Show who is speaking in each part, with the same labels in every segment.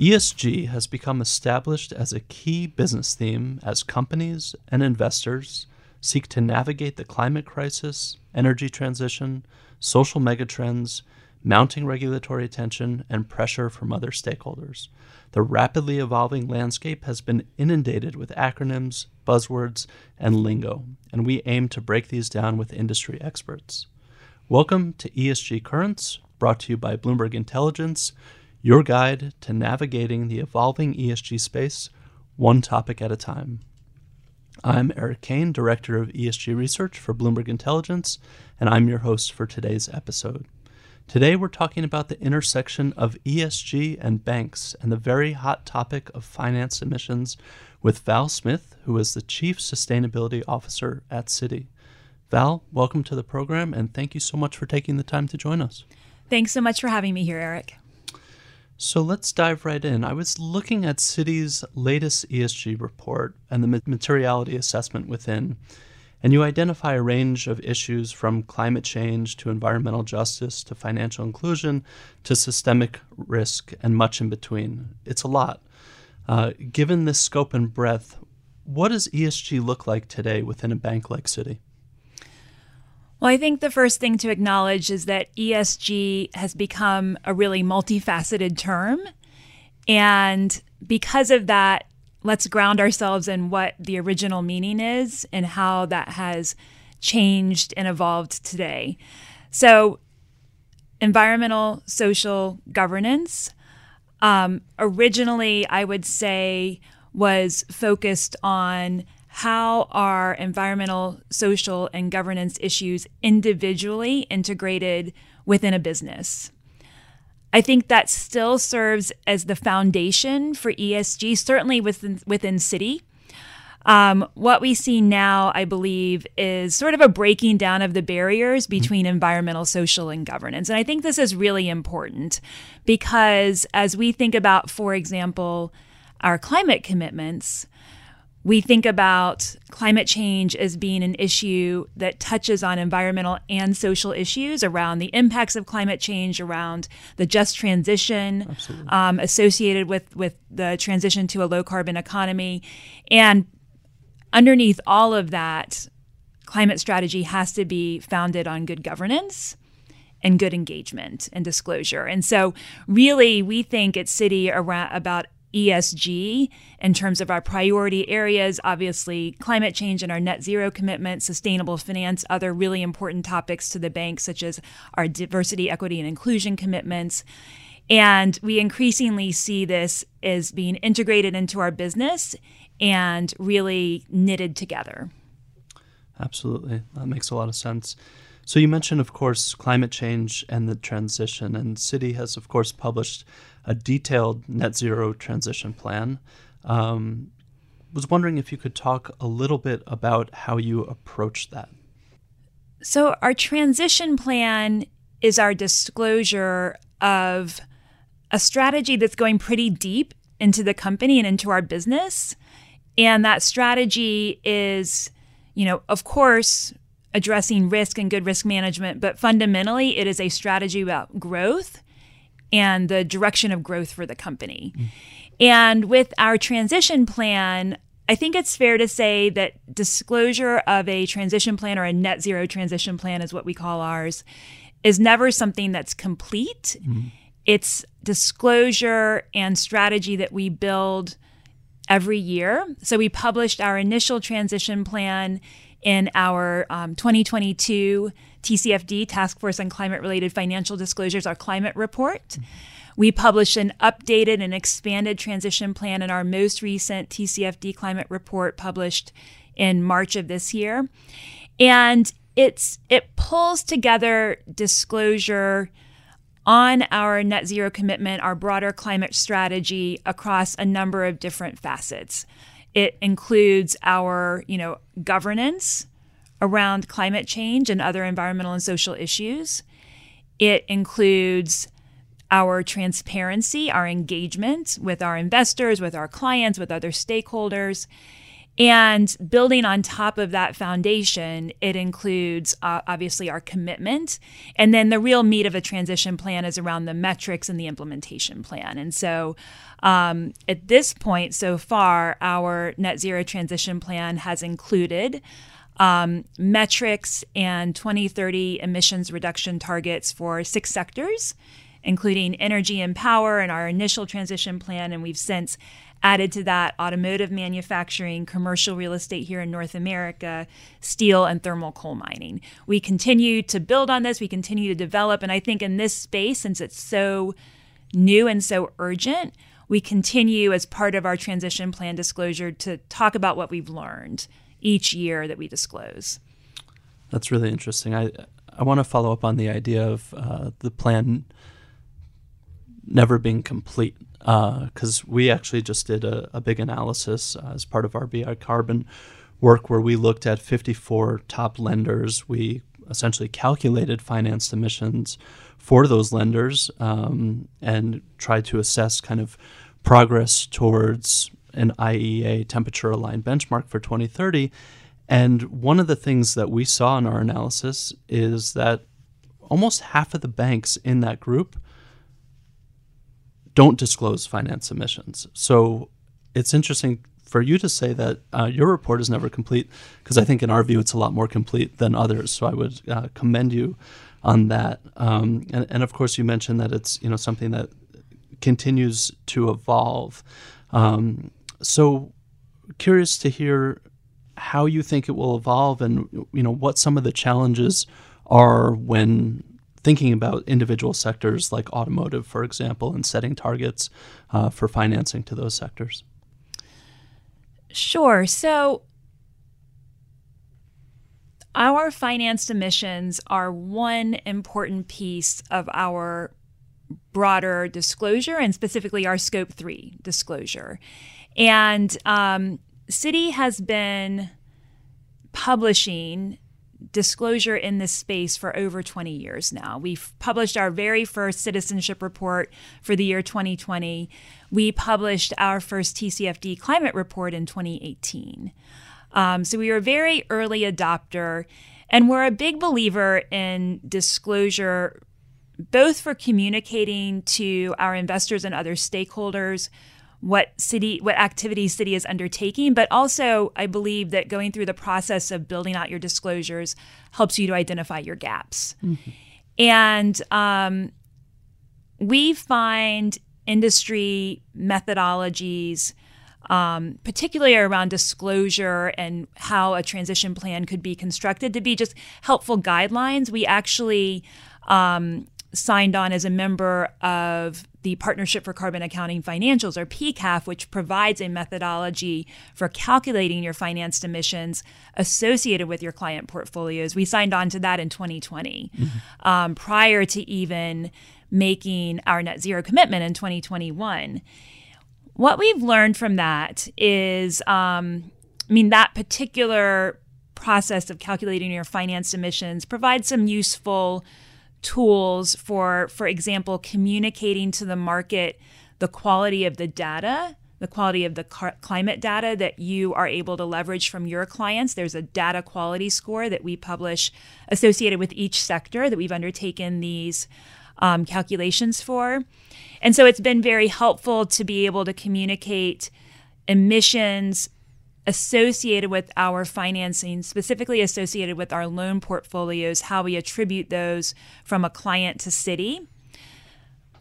Speaker 1: ESG has become established as a key business theme as companies and investors seek to navigate the climate crisis, energy transition, social megatrends, mounting regulatory attention, and pressure from other stakeholders. The rapidly evolving landscape has been inundated with acronyms, buzzwords, and lingo, and we aim to break these down with industry experts. Welcome to ESG Currents, brought to you by Bloomberg Intelligence your guide to navigating the evolving ESG space one topic at a time. I'm Eric Kane, Director of ESG Research for Bloomberg Intelligence, and I'm your host for today's episode. Today, we're talking about the intersection of ESG and banks and the very hot topic of finance emissions with Val Smith, who is the Chief Sustainability Officer at Citi. Val, welcome to the program, and thank you so much for taking the time to join us.
Speaker 2: Thanks so much for having me here, Eric.
Speaker 1: So let's dive right in. I was looking at Citi's latest ESG report and the materiality assessment within, and you identify a range of issues from climate change to environmental justice to financial inclusion to systemic risk and much in between. It's a lot. Uh, given this scope and breadth, what does ESG look like today within a bank like Citi?
Speaker 2: Well, I think the first thing to acknowledge is that ESG has become a really multifaceted term. And because of that, let's ground ourselves in what the original meaning is and how that has changed and evolved today. So, environmental, social governance, um, originally, I would say, was focused on how are environmental, social, and governance issues individually integrated within a business? I think that still serves as the foundation for ESG, certainly within within Citi. Um, what we see now, I believe, is sort of a breaking down of the barriers mm-hmm. between mm-hmm. environmental, social, and governance. And I think this is really important because as we think about, for example, our climate commitments, we think about climate change as being an issue that touches on environmental and social issues around the impacts of climate change, around the just transition um, associated with, with the transition to a low carbon economy. And underneath all of that, climate strategy has to be founded on good governance and good engagement and disclosure. And so, really, we think at Citi around, about ESG in terms of our priority areas, obviously climate change and our net zero commitment, sustainable finance, other really important topics to the bank, such as our diversity, equity, and inclusion commitments. And we increasingly see this as being integrated into our business and really knitted together.
Speaker 1: Absolutely. That makes a lot of sense. So you mentioned, of course, climate change and the transition, and Citi has, of course, published a detailed net zero transition plan. Um, was wondering if you could talk a little bit about how you approach that.
Speaker 2: So, our transition plan is our disclosure of a strategy that's going pretty deep into the company and into our business. And that strategy is, you know, of course, addressing risk and good risk management, but fundamentally, it is a strategy about growth and the direction of growth for the company. Mm. And with our transition plan, I think it's fair to say that disclosure of a transition plan or a net zero transition plan is what we call ours is never something that's complete. Mm. It's disclosure and strategy that we build every year. So we published our initial transition plan in our um, 2022 TCFD, Task Force on Climate Related Financial Disclosures, our climate report. We published an updated and expanded transition plan in our most recent TCFD climate report published in March of this year. And it's it pulls together disclosure on our net zero commitment, our broader climate strategy across a number of different facets. It includes our, you know, governance around climate change and other environmental and social issues. It includes our transparency, our engagement with our investors, with our clients, with other stakeholders. And building on top of that foundation, it includes uh, obviously our commitment. And then the real meat of a transition plan is around the metrics and the implementation plan. And so um, at this point, so far, our net zero transition plan has included um, metrics and 2030 emissions reduction targets for six sectors, including energy and power and our initial transition plan. And we've since added to that automotive manufacturing, commercial real estate here in North America, steel, and thermal coal mining. We continue to build on this, we continue to develop. And I think in this space, since it's so new and so urgent, we continue as part of our transition plan disclosure to talk about what we've learned each year that we disclose.
Speaker 1: That's really interesting. I I want to follow up on the idea of uh, the plan never being complete because uh, we actually just did a, a big analysis uh, as part of our BI carbon work where we looked at 54 top lenders. We essentially calculated financed emissions for those lenders um, and tried to assess kind of progress towards an IEA temperature aligned benchmark for 2030. And one of the things that we saw in our analysis is that almost half of the banks in that group don't disclose finance emissions. So it's interesting for you to say that uh, your report is never complete because I think in our view it's a lot more complete than others. So I would uh, commend you on that. Um, and, and, of course, you mentioned that it's you know something that continues to evolve. Um, so, curious to hear how you think it will evolve, and you know what some of the challenges are when thinking about individual sectors like automotive, for example, and setting targets uh, for financing to those sectors.
Speaker 2: Sure. So, our financed emissions are one important piece of our broader disclosure and specifically our scope three disclosure. And um, Citi has been publishing disclosure in this space for over 20 years now. We've published our very first citizenship report for the year 2020. We published our first TCFD climate report in 2018. Um, so we were a very early adopter, and we're a big believer in disclosure, both for communicating to our investors and other stakeholders what Citi what activities Citi is undertaking but also i believe that going through the process of building out your disclosures helps you to identify your gaps mm-hmm. and um, we find industry methodologies um, particularly around disclosure and how a transition plan could be constructed to be just helpful guidelines we actually um, signed on as a member of the Partnership for Carbon Accounting Financials, or PCAF, which provides a methodology for calculating your financed emissions associated with your client portfolios. We signed on to that in 2020, mm-hmm. um, prior to even making our net zero commitment in 2021. What we've learned from that is, um, I mean, that particular process of calculating your financed emissions provides some useful tools for, for example, communicating to the market the quality of the data, the quality of the car- climate data that you are able to leverage from your clients. There's a data quality score that we publish associated with each sector that we've undertaken these um, calculations for. And so it's been very helpful to be able to communicate emissions associated with our financing, specifically associated with our loan portfolios, how we attribute those from a client to Citi.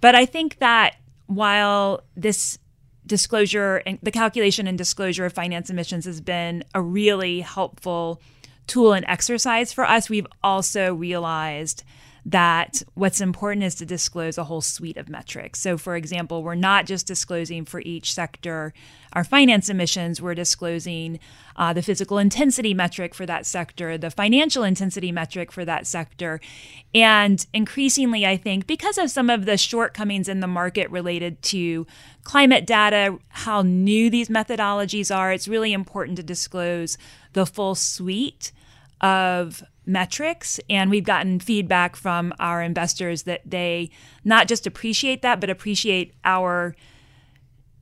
Speaker 2: But I think that while this disclosure and the calculation and disclosure of finance emissions has been a really helpful tool and exercise for us, we've also realized that what's important is to disclose a whole suite of metrics. So, for example, we're not just disclosing for each sector our finance emissions, we're disclosing uh, the physical intensity metric for that sector, the financial intensity metric for that sector. And increasingly, I think, because of some of the shortcomings in the market related to climate data, how new these methodologies are, it's really important to disclose the full suite of metrics. And we've gotten feedback from our investors that they not just appreciate that, but appreciate our,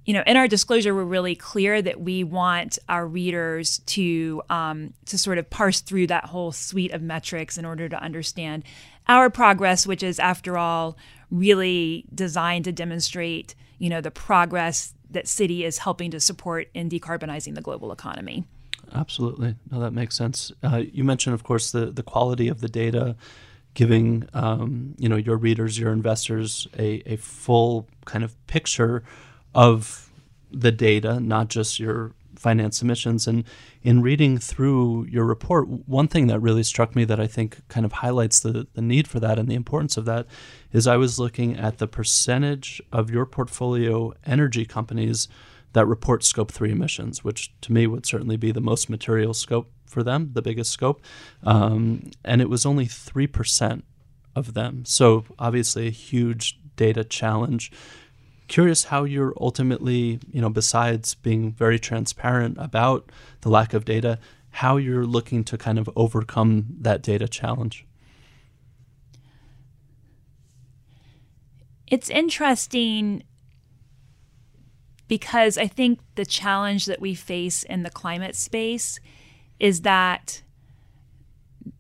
Speaker 2: you know, in our disclosure, we're really clear that we want our readers to um, to sort of parse through that whole suite of metrics in order to understand our progress, which is, after all, really designed to demonstrate, you know, the progress that Citi is helping to support in decarbonizing the global economy.
Speaker 1: Absolutely. No, that makes sense. Uh, you mentioned, of course, the, the quality of the data, giving um, you know your readers, your investors, a, a full kind of picture of the data, not just your financed emissions. And in reading through your report, one thing that really struck me that I think kind of highlights the, the need for that and the importance of that is I was looking at the percentage of your portfolio energy companies that report scope 3 emissions, which to me would certainly be the most material scope for them, the biggest scope. Um, and it was only 3% of them. So obviously a huge data challenge. Curious how you're ultimately, you know, besides being very transparent about the lack of data, how you're looking to kind of overcome that data challenge.
Speaker 2: It's interesting because I think the challenge that we face in the climate space is that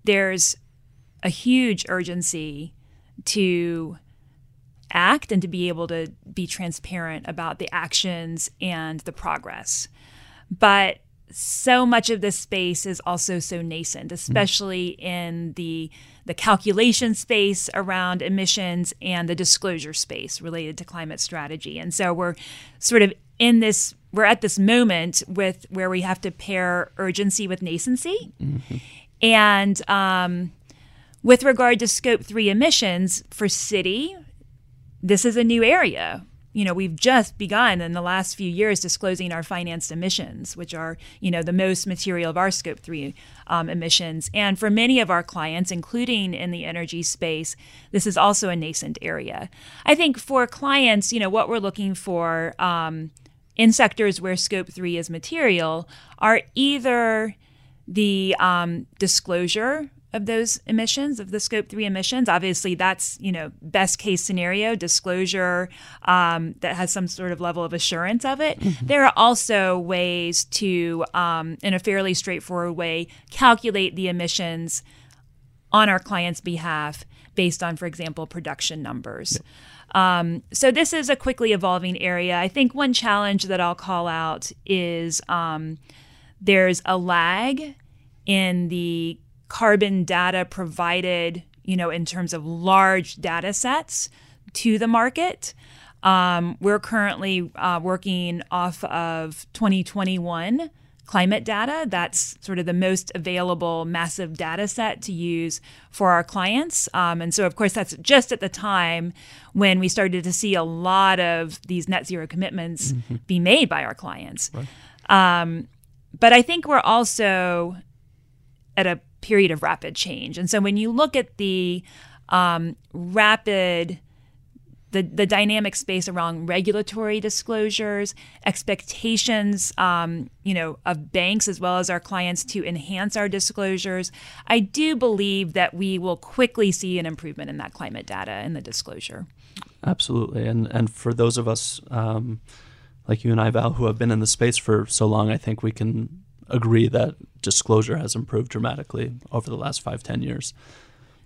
Speaker 2: there's a huge urgency to act and to be able to be transparent about the actions and the progress. But so much of this space is also so nascent, especially mm. in the the calculation space around emissions and the disclosure space related to climate strategy. And so we're sort of in this we're at this moment with where we have to pair urgency with nascency. Mm-hmm. And um, with regard to scope three emissions for Citi, this is a new area you know, we've just begun in the last few years disclosing our financed emissions, which are, you know, the most material of our scope three um, emissions. And for many of our clients, including in the energy space, this is also a nascent area. I think for clients, you know, what we're looking for um, in sectors where scope three is material are either the um, disclosure of those emissions of the scope 3 emissions. Obviously that's you know best case scenario disclosure um, that has some sort of level of assurance of it. Mm-hmm. there are also ways to um, in a fairly straightforward way calculate the emissions on our clients behalf based on for example production numbers. Um, so this is a quickly evolving area. I think one challenge that i'll call out is um, there's a lag in the carbon data provided, you know, in terms of large data sets to the market. Um, we're currently uh, working off of 2021 climate data. That's sort of the most available massive data set to use for our clients. Um, and so, of course, that's just at the time when we started to see a lot of these net zero commitments mm-hmm. be made by our clients. Right. Um, but I think we're also at a period of rapid change. And so when you look at the um, rapid the, the dynamic space around regulatory disclosures, expectations, um, you know, of banks as well as our clients to enhance our disclosures. I do believe that we will quickly see an improvement in that climate data and the disclosure.
Speaker 1: Absolutely, and and for those of us um, like you and I, Val, who have been in the space for so long, I think we can agree that disclosure has improved dramatically over the last five, ten years.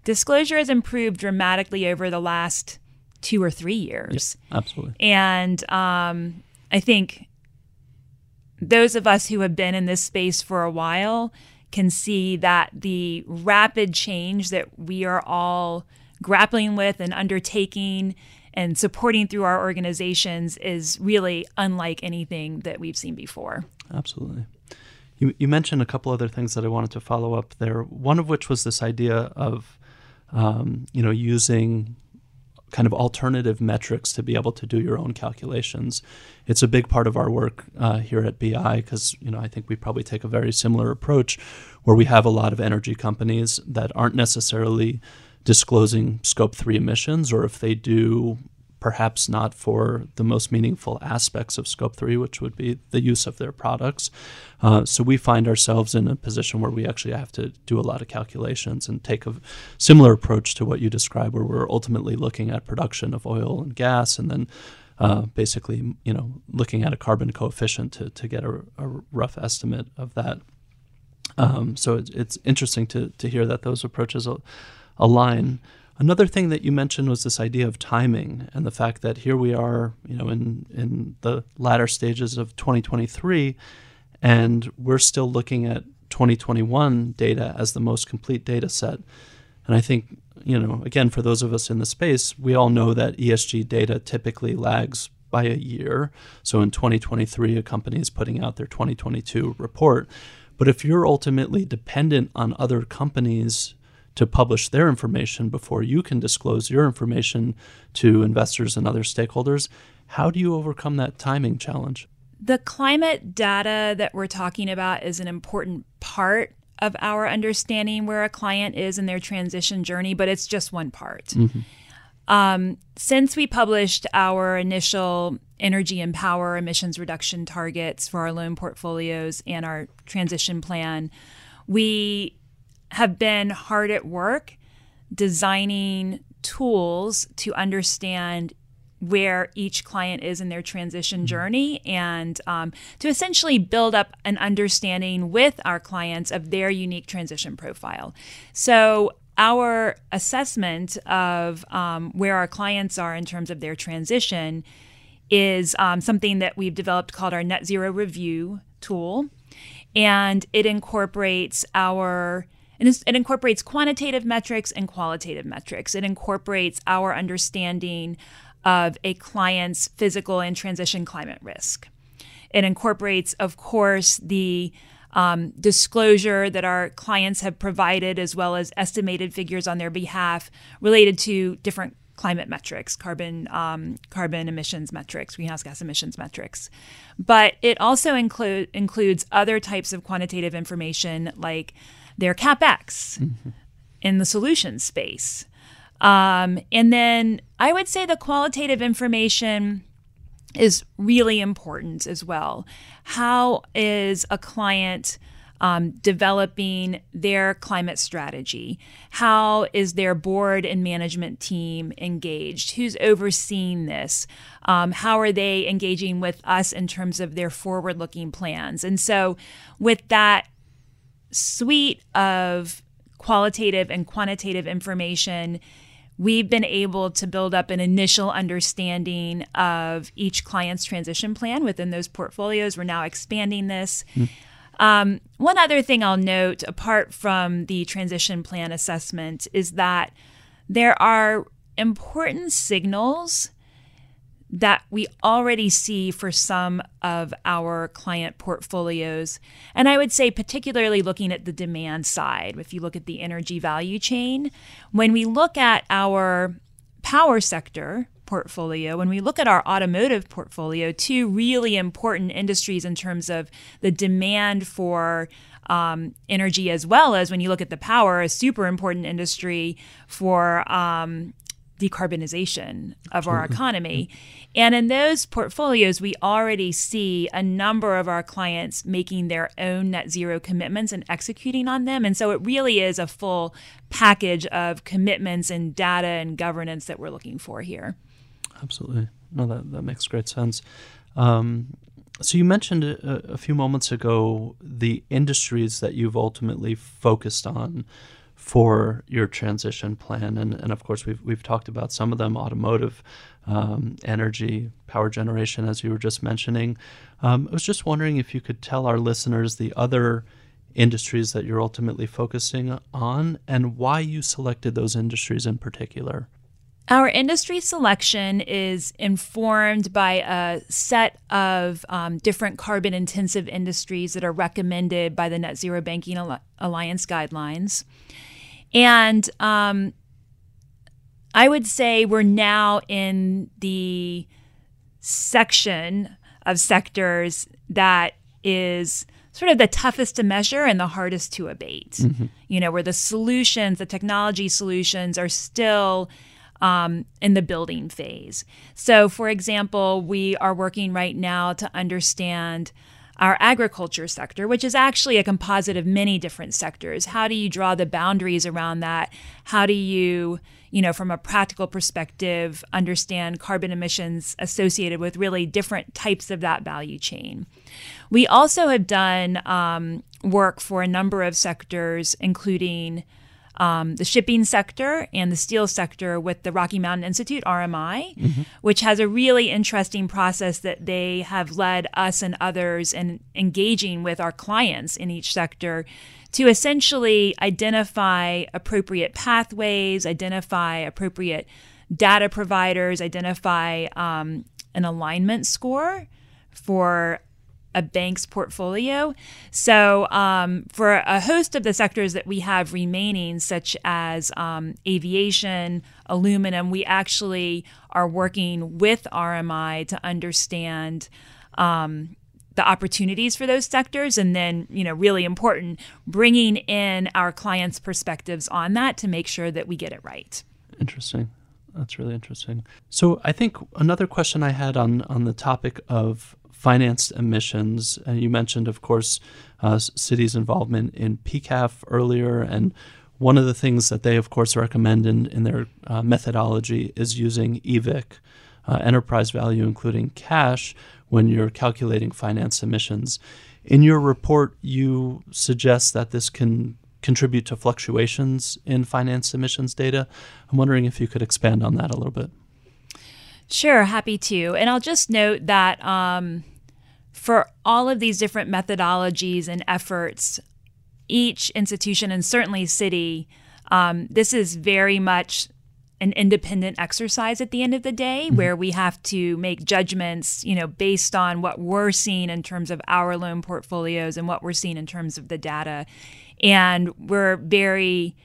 Speaker 2: Disclosure has improved dramatically over the last two or three years.
Speaker 1: absolutely.
Speaker 2: And um, I think those of us who have been in this space for a while can see that the rapid change that we are all grappling with and undertaking and supporting through our organizations is really unlike anything that we've seen before.
Speaker 1: Absolutely. You, you mentioned a couple other things that I wanted to follow up there. One of which was this idea of um, you know, using kind of alternative metrics to be able to do your own calculations. It's a big part of our work uh, here at BI because you know I think we probably take a very similar approach, where we have a lot of energy companies that aren't necessarily disclosing scope three emissions, or if they do, perhaps not for the most meaningful aspects of scope three, which would be the use of their products. Uh, so we find ourselves in a position where we actually have to do a lot of calculations and take a similar approach to what you described, where we're ultimately looking at production of oil and gas and then uh, basically, you know, looking at a carbon coefficient to, to get a, a rough estimate of that. Um, so it's, it's interesting to, to hear that those approaches align. Another thing that you mentioned was this idea of timing and the fact that here we are, you know, in in the latter stages of 2023, and we're still looking at 2021 data as the most complete data set. And I think, you know, again, for those of us in the space, we all know that ESG data typically lags by a year. So in 2023, a company is putting out their 2022 report. But if you're ultimately dependent on other companies to publish their information before you can disclose your information to investors and other stakeholders. How do you overcome that timing challenge?
Speaker 2: The climate data that we're talking about is an important part of our understanding where a client is in their transition journey, but it's just one part. Mm-hmm. Um, since we published our initial energy and power emissions reduction targets for our loan portfolios and our transition plan, we have been hard at work designing tools to understand where each client is in their transition mm-hmm. journey and um, to essentially build up an understanding with our clients of their unique transition profile. So, our assessment of um, where our clients are in terms of their transition is um, something that we've developed called our Net Zero Review tool. And it incorporates our and it incorporates quantitative metrics and qualitative metrics. It incorporates our understanding of a client's physical and transition climate risk. It incorporates, of course, the um, disclosure that our clients have provided, as well as estimated figures on their behalf related to different climate metrics, carbon um, carbon emissions metrics, greenhouse gas emissions metrics. But it also include includes other types of quantitative information like their capex mm-hmm. in the solution space. Um, and then I would say the qualitative information is really important as well. How is a client um, developing their climate strategy? How is their board and management team engaged? Who's overseeing this? Um, how are they engaging with us in terms of their forward looking plans? And so, with that suite of qualitative and quantitative information, we've been able to build up an initial understanding of each client's transition plan within those portfolios. We're now expanding this. Mm. Um, one other thing I'll note, apart from the transition plan assessment, is that there are important signals that we already see for some of our client portfolios. And I would say, particularly looking at the demand side, if you look at the energy value chain, when we look at our power sector portfolio, when we look at our automotive portfolio, two really important industries in terms of the demand for um, energy, as well as when you look at the power, a super important industry for um, decarbonization of our economy. And in those portfolios, we already see a number of our clients making their own net zero commitments and executing on them. And so it really is a full package of commitments and data and governance that we're looking for here.
Speaker 1: Absolutely. No, that, that makes great sense. Um, so you mentioned a, a few moments ago the industries that you've ultimately focused on for your transition plan. And, and of course, we've, we've talked about some of them automotive, um, energy, power generation, as you were just mentioning. Um, I was just wondering if you could tell our listeners the other industries that you're ultimately focusing on and why you selected those industries in particular.
Speaker 2: Our industry selection is informed by a set of um, different carbon intensive industries that are recommended by the Net Zero Banking Alliance guidelines. And um, I would say we're now in the section of sectors that is sort of the toughest to measure and the hardest to abate. Mm-hmm. You know, where the solutions, the technology solutions are still um, in the building phase. So, for example, we are working right now to understand our agriculture sector, which is actually a composite of many different sectors. How do you draw the boundaries around that? How do you, you know, from a practical perspective, understand carbon emissions associated with really different types of that value chain? We also have done um, work for a number of sectors, including um, the shipping sector and the steel sector with the Rocky Mountain Institute, RMI, mm-hmm. which has a really interesting process that they have led us and others in engaging with our clients in each sector to essentially identify appropriate pathways, identify appropriate data providers, identify um, an alignment score for a bank's portfolio. So, um, for a host of the sectors that we have remaining, such as um, aviation, aluminum, we actually are working with RMI to understand. Um, the opportunities for those sectors and then you know really important bringing in our clients perspectives on that to make sure that we get it right
Speaker 1: interesting that's really interesting so i think another question i had on on the topic of financed emissions. And you mentioned, of course, uh, Citi's involvement in PCAF earlier. And one of the things that they, of course, recommend in, in their uh, methodology is using EVIC, uh, enterprise value, including cash, when you're calculating finance emissions. In your report, you suggest that this can contribute to fluctuations in finance emissions data. I'm wondering if you could expand on that a little bit.
Speaker 2: Sure, happy to. And I'll just note that um, for all of these different methodologies and efforts, each institution and certainly Citi, um, this is very much an independent exercise at the end of the day mm-hmm. where we have to make judgments you know based on what we're seeing in terms of our loan portfolios and what we're seeing in terms of the data and we're very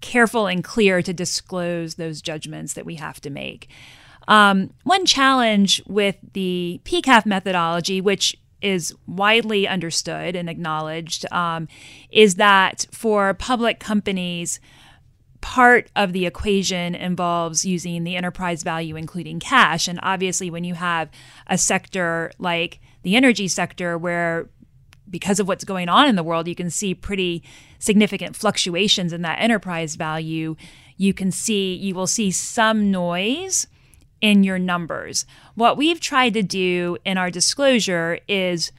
Speaker 2: careful and clear to disclose those judgments that we have to make um, one challenge with the PCAF methodology, which is widely understood and acknowledged, um, is that for public companies, part of the equation involves using the enterprise value, including cash. And obviously, when you have a sector like the energy sector, where because of what's going on in the world, you can see pretty significant fluctuations in that enterprise value. You can see, you will see some noise in your numbers. What we've tried to do in our disclosure is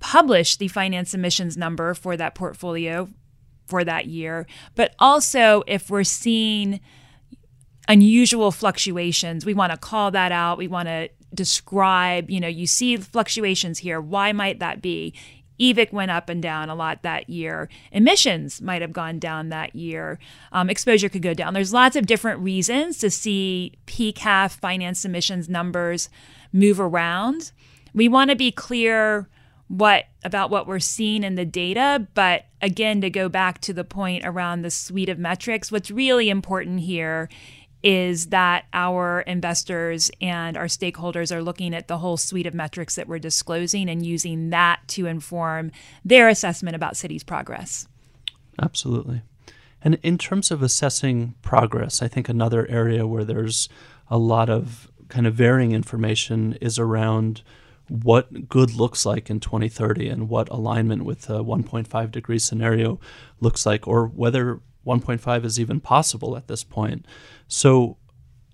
Speaker 2: publish the finance emissions number for that portfolio for that year, but also if we're seeing unusual fluctuations, we want to call that out. We want to describe, you know, you see fluctuations here. Why might that be? EVIC went up and down a lot that year. Emissions might have gone down that year. Um, exposure could go down. There's lots of different reasons to see PCAF finance emissions numbers move around. We want to be clear what about what we're seeing in the data, but again, to go back to the point around the suite of metrics, what's really important here is that our investors and our stakeholders are looking at the whole suite of metrics that we're disclosing and using that to inform their assessment about Citi's progress.
Speaker 1: Absolutely. And in terms of assessing progress, I think another area where there's a lot of kind of varying information is around what good looks like in 2030 and what alignment with the 1.5 degree scenario looks like, or whether 1.5 is even possible at this point. So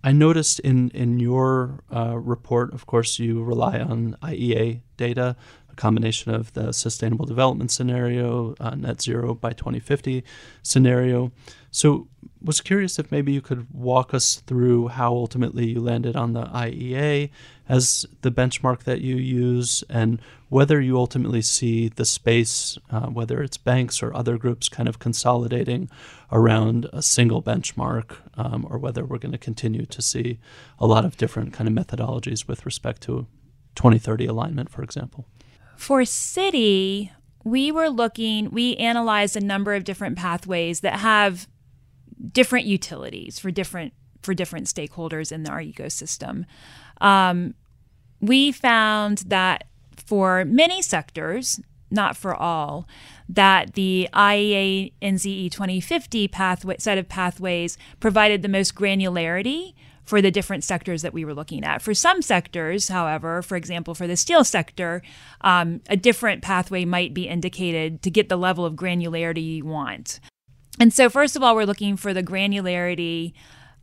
Speaker 1: I noticed in, in your uh, report, of course, you rely on IEA data, a combination of the Sustainable Development Scenario, uh, Net Zero by 2050 scenario. So was curious if maybe you could walk us through how ultimately you landed on the IEA as the benchmark that you use and whether you ultimately see the space, uh, whether it's banks or other groups, kind of consolidating around a single benchmark, um, or whether we're going to continue to see a lot of different kind of methodologies with respect to 2030 alignment, for example.
Speaker 2: For Citi, we were looking, we analyzed a number of different pathways that have different utilities for different for different stakeholders in our ecosystem. Um, we found that for many sectors, not for all, that the IEA NZE 2050 pathway, set of pathways provided the most granularity for the different sectors that we were looking at. For some sectors, however, for example, for the steel sector, um, a different pathway might be indicated to get the level of granularity you want. And so, first of all, we're looking for the granularity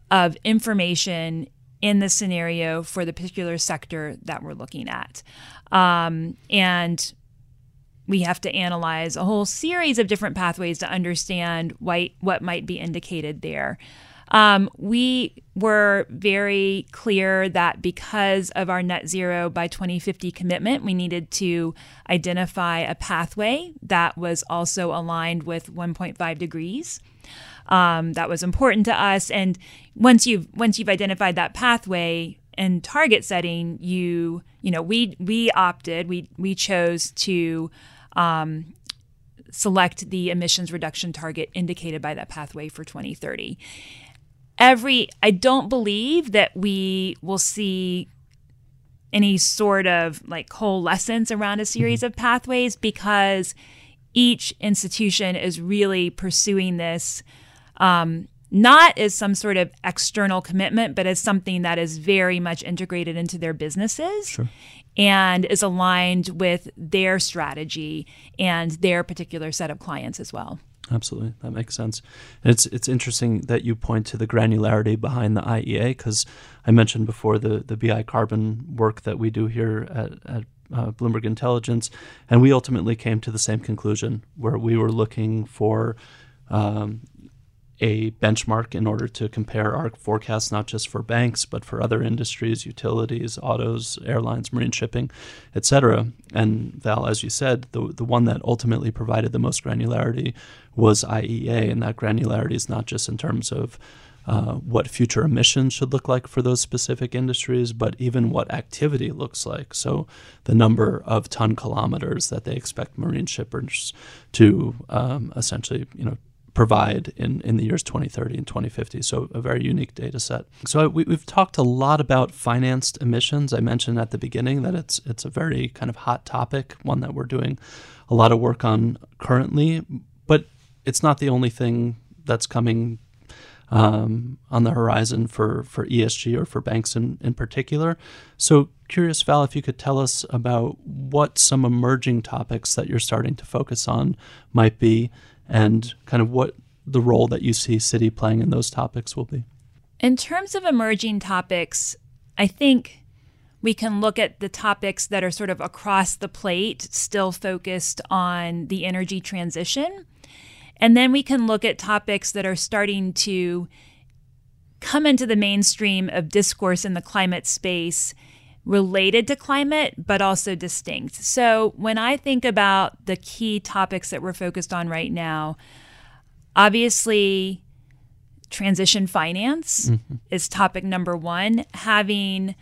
Speaker 2: of information in the scenario for the particular sector that we're looking at. Um, and we have to analyze a whole series of different pathways to understand what, what might be indicated there. Um, we were very clear that because of our net zero by 2050 commitment, we needed to identify a pathway that was also aligned with 1.5 degrees. Um, that was important to us. And once you've once you've identified that pathway and target setting, you you know we we opted we we chose to um, select the emissions reduction target indicated by that pathway for 2030 every I don't believe that we will see any sort of like coalescence around a series mm-hmm. of pathways because each institution is really pursuing this um, not as some sort of external commitment, but as something that is very much integrated into their businesses. Sure. And is aligned with their strategy and their particular set of clients as well.
Speaker 1: Absolutely, that makes sense. And it's it's interesting that you point to the granularity behind the IEA because I mentioned before the the BI carbon work that we do here at, at uh, Bloomberg Intelligence, and we ultimately came to the same conclusion where we were looking for um, a benchmark in order to compare our forecasts not just for banks but for other industries, utilities, autos, airlines, marine shipping, etc. And Val, as you said, the the one that ultimately provided the most granularity was IEA, and that granularity is not just in terms of uh, what future emissions should look like for those specific industries, but even what activity looks like. So, the number of ton kilometers that they expect marine shippers to um, essentially, you know, provide in, in the years 2030 and 2050. So, a very unique data set. So, we, have talked a lot about financed emissions. I mentioned at the beginning that it's, it's a very kind of hot topic, one that we're doing a lot of work on currently, but it's not the only thing that's coming um, on the horizon for, for ESG or for banks in, in particular. So, curious, Val, if you could tell us about what some emerging topics that you're starting to focus on might be and kind of what the role that you see Citi playing in those topics will be.
Speaker 2: In terms of emerging topics, I think we can look at the topics that are sort of across the plate, still focused on the energy transition. And then we can look at topics that are starting to come into the mainstream of discourse in the climate space related to climate, but also distinct. So when I think about the key topics that we're focused on right now, obviously, transition finance mm-hmm. is topic number one. Having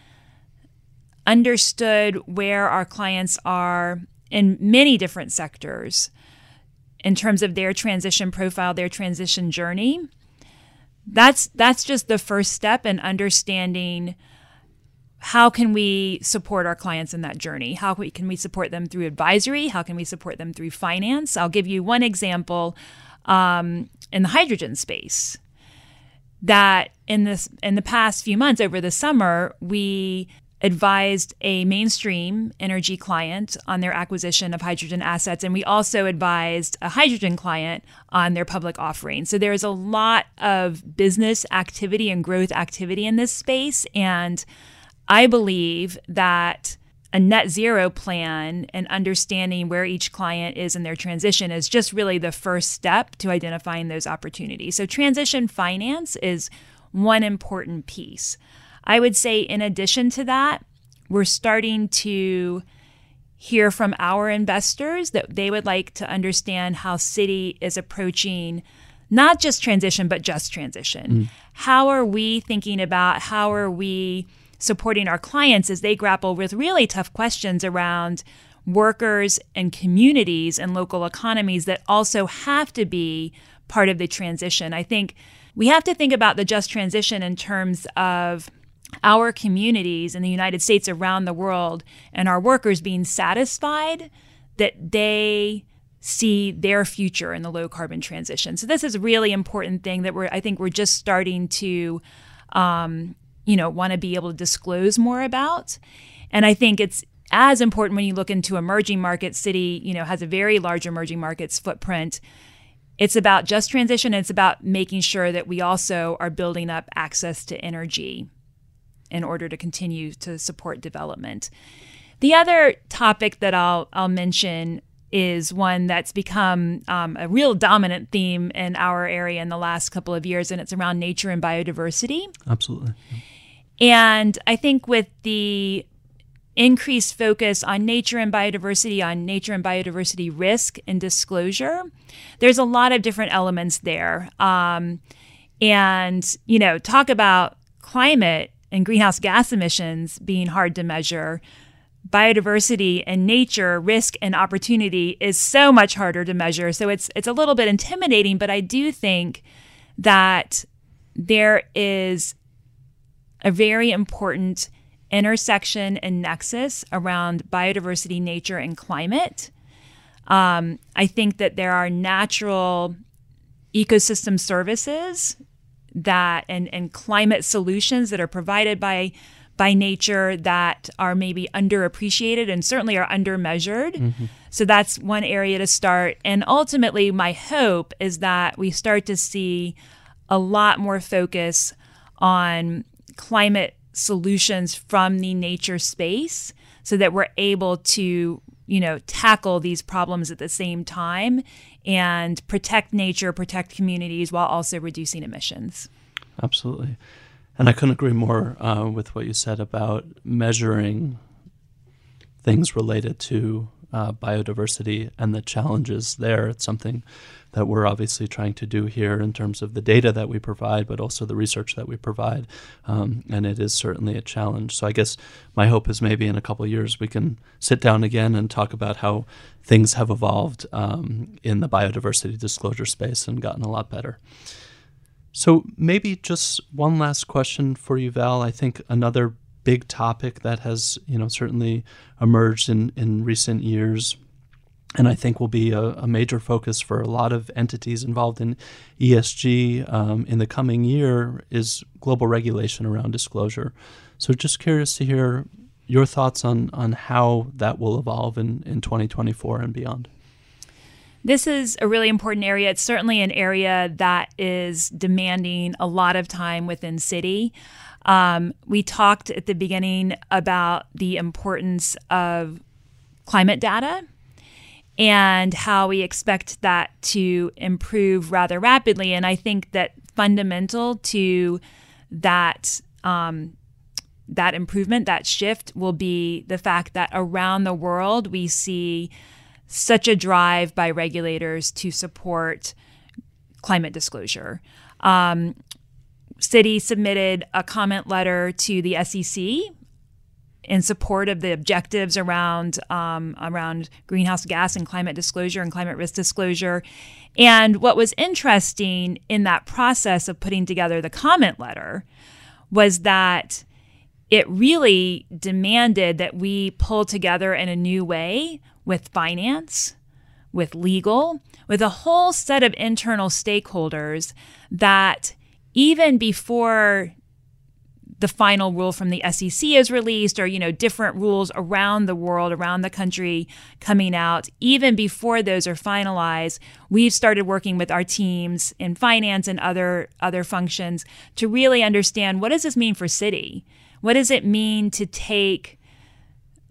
Speaker 2: understood where our clients are in many different sectors in terms of their transition profile, their transition journey. That's that's just the first step in understanding how can we support our clients in that journey? How can we support them through advisory? How can we support them through finance? I'll give you one example um, in the hydrogen space. That in this in the past few months over the summer, we advised a mainstream energy client on their acquisition of hydrogen assets, and we also advised a hydrogen client on their public offering. So there's a lot of business activity and growth activity in this space, and I believe that a net zero plan and understanding where each client is in their transition is just really the first step to identifying those opportunities. So, transition finance is one important piece. I would say, in addition to that, we're starting to hear from our investors that they would like to understand how Citi is approaching not just transition, but just transition. Mm. How are we thinking about how are we supporting our clients as they grapple with really tough questions around workers and communities and local economies that also have to be part of the transition. I think we have to think about the just transition in terms of our communities in the United States around the world and our workers being satisfied that they see their future in the low carbon transition. So this is a really important thing that we're I think we're just starting to um, you know want to be able to disclose more about. And I think it's as important when you look into emerging markets. Citi, you know, has a very large emerging markets footprint. It's about just transition. it's about making sure that we also are building up access to energy in order to continue to support development. The other topic that I'll I'll mention is one that's become um, a real dominant theme in our area in the last couple of years, and it's around nature and biodiversity.
Speaker 1: Absolutely.
Speaker 2: And I think with the increased focus on nature and biodiversity, on nature and biodiversity risk and disclosure, there's a lot of different elements there. Um, and, you know, talk about climate and greenhouse gas emissions being hard to measure biodiversity and nature risk and opportunity is so much harder to measure so it's it's a little bit intimidating but i do think that there is a very important intersection and nexus around biodiversity nature and climate um, i think that there are natural ecosystem services that and and climate solutions that are provided by by nature that are maybe underappreciated and certainly are undermeasured. Mm-hmm. So that's one area to start. And ultimately, my hope is that we start to see a lot more focus on climate solutions from the nature space so that we're able to you know tackle these problems at the same time and protect nature protect communities while also reducing emissions.
Speaker 1: Absolutely. And I couldn't agree more uh, with what you said about measuring things related to uh, biodiversity and the challenges there. It's something that we're obviously trying to do here in terms of the data that we provide, but also the research that we provide. Um, and it is certainly a challenge. So I guess my hope is maybe in a couple years we can sit down again and talk about how things have evolved um, in the biodiversity disclosure space and gotten a lot better. So maybe just one last question for you, Val. I think another big topic that has, you know, certainly emerged in, in recent years, and I think will be a, a major focus for a lot of entities involved in ESG um, in the coming year, is global regulation around disclosure. So just curious to hear your thoughts on on how that will evolve in, in 2024 and beyond
Speaker 2: this is a really important area. It's certainly an area that is demanding a lot of time within Citi. Um, we talked at the beginning about the importance of climate data and how we expect that to improve rather rapidly. And I think that fundamental to that um, that improvement, that shift, will be the fact that around the world we see such a drive by regulators to support climate disclosure. Um, Citi submitted a comment letter to the SEC in support of the objectives around um, around greenhouse gas and climate disclosure and climate risk disclosure. And what was interesting in that process of putting together the comment letter was that it really demanded that we pull together in a new way with finance, with legal, with a whole set of internal stakeholders that even before the final rule from the SEC is released or you know different rules around the world around the country coming out even before those are finalized we've started working with our teams in finance and other other functions to really understand what does this mean for Citi? What does it mean to take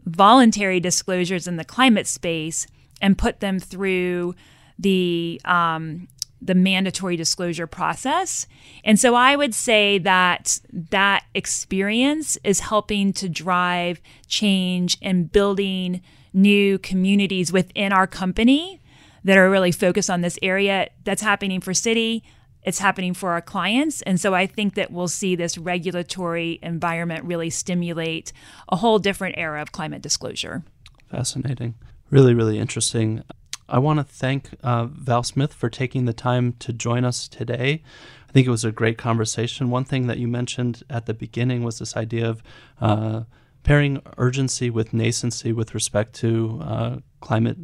Speaker 2: voluntary disclosures in the climate space and put them through the um, the mandatory disclosure process. And so I would say that that experience is helping to drive change and building new communities within our company that are really focused on this area. That's happening for Citi, it's happening for our clients. And so I think that we'll see this regulatory environment really stimulate a whole different era of climate disclosure.
Speaker 1: Fascinating. Really, really interesting. I want to thank uh, Val Smith for taking the time to join us today. I think it was a great conversation. One thing that you mentioned at the beginning was this idea of uh, pairing urgency with nascency with respect to uh, climate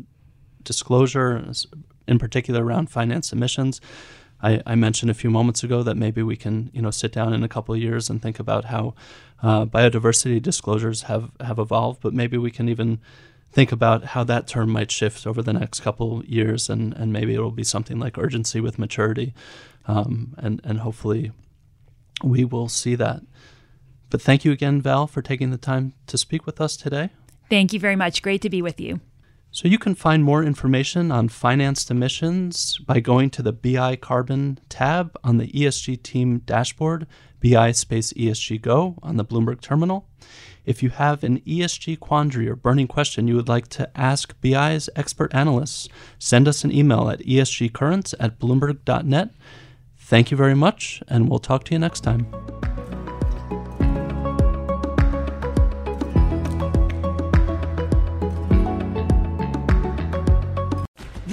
Speaker 1: disclosure, in particular around financed emissions. I, I, mentioned a few moments ago that maybe we can, you know, sit down in a couple of years and think about how uh, biodiversity disclosures have, have evolved, but maybe we can even think about how that term might shift over the next couple years, and, and maybe it will be something like urgency with maturity, um, and and hopefully we will see that. But thank you again, Val, for taking the time to speak with us today.
Speaker 2: Thank you very much. Great to be with you.
Speaker 1: So you can find more information on financed emissions by going to the BI Carbon tab on the ESG team dashboard, BI space ESG Go on the Bloomberg terminal. If you have an ESG quandary or burning question you would like to ask BI's expert analysts, send us an email at esgcurrents at bloomberg.net. Thank you very much, and we'll talk to you next time.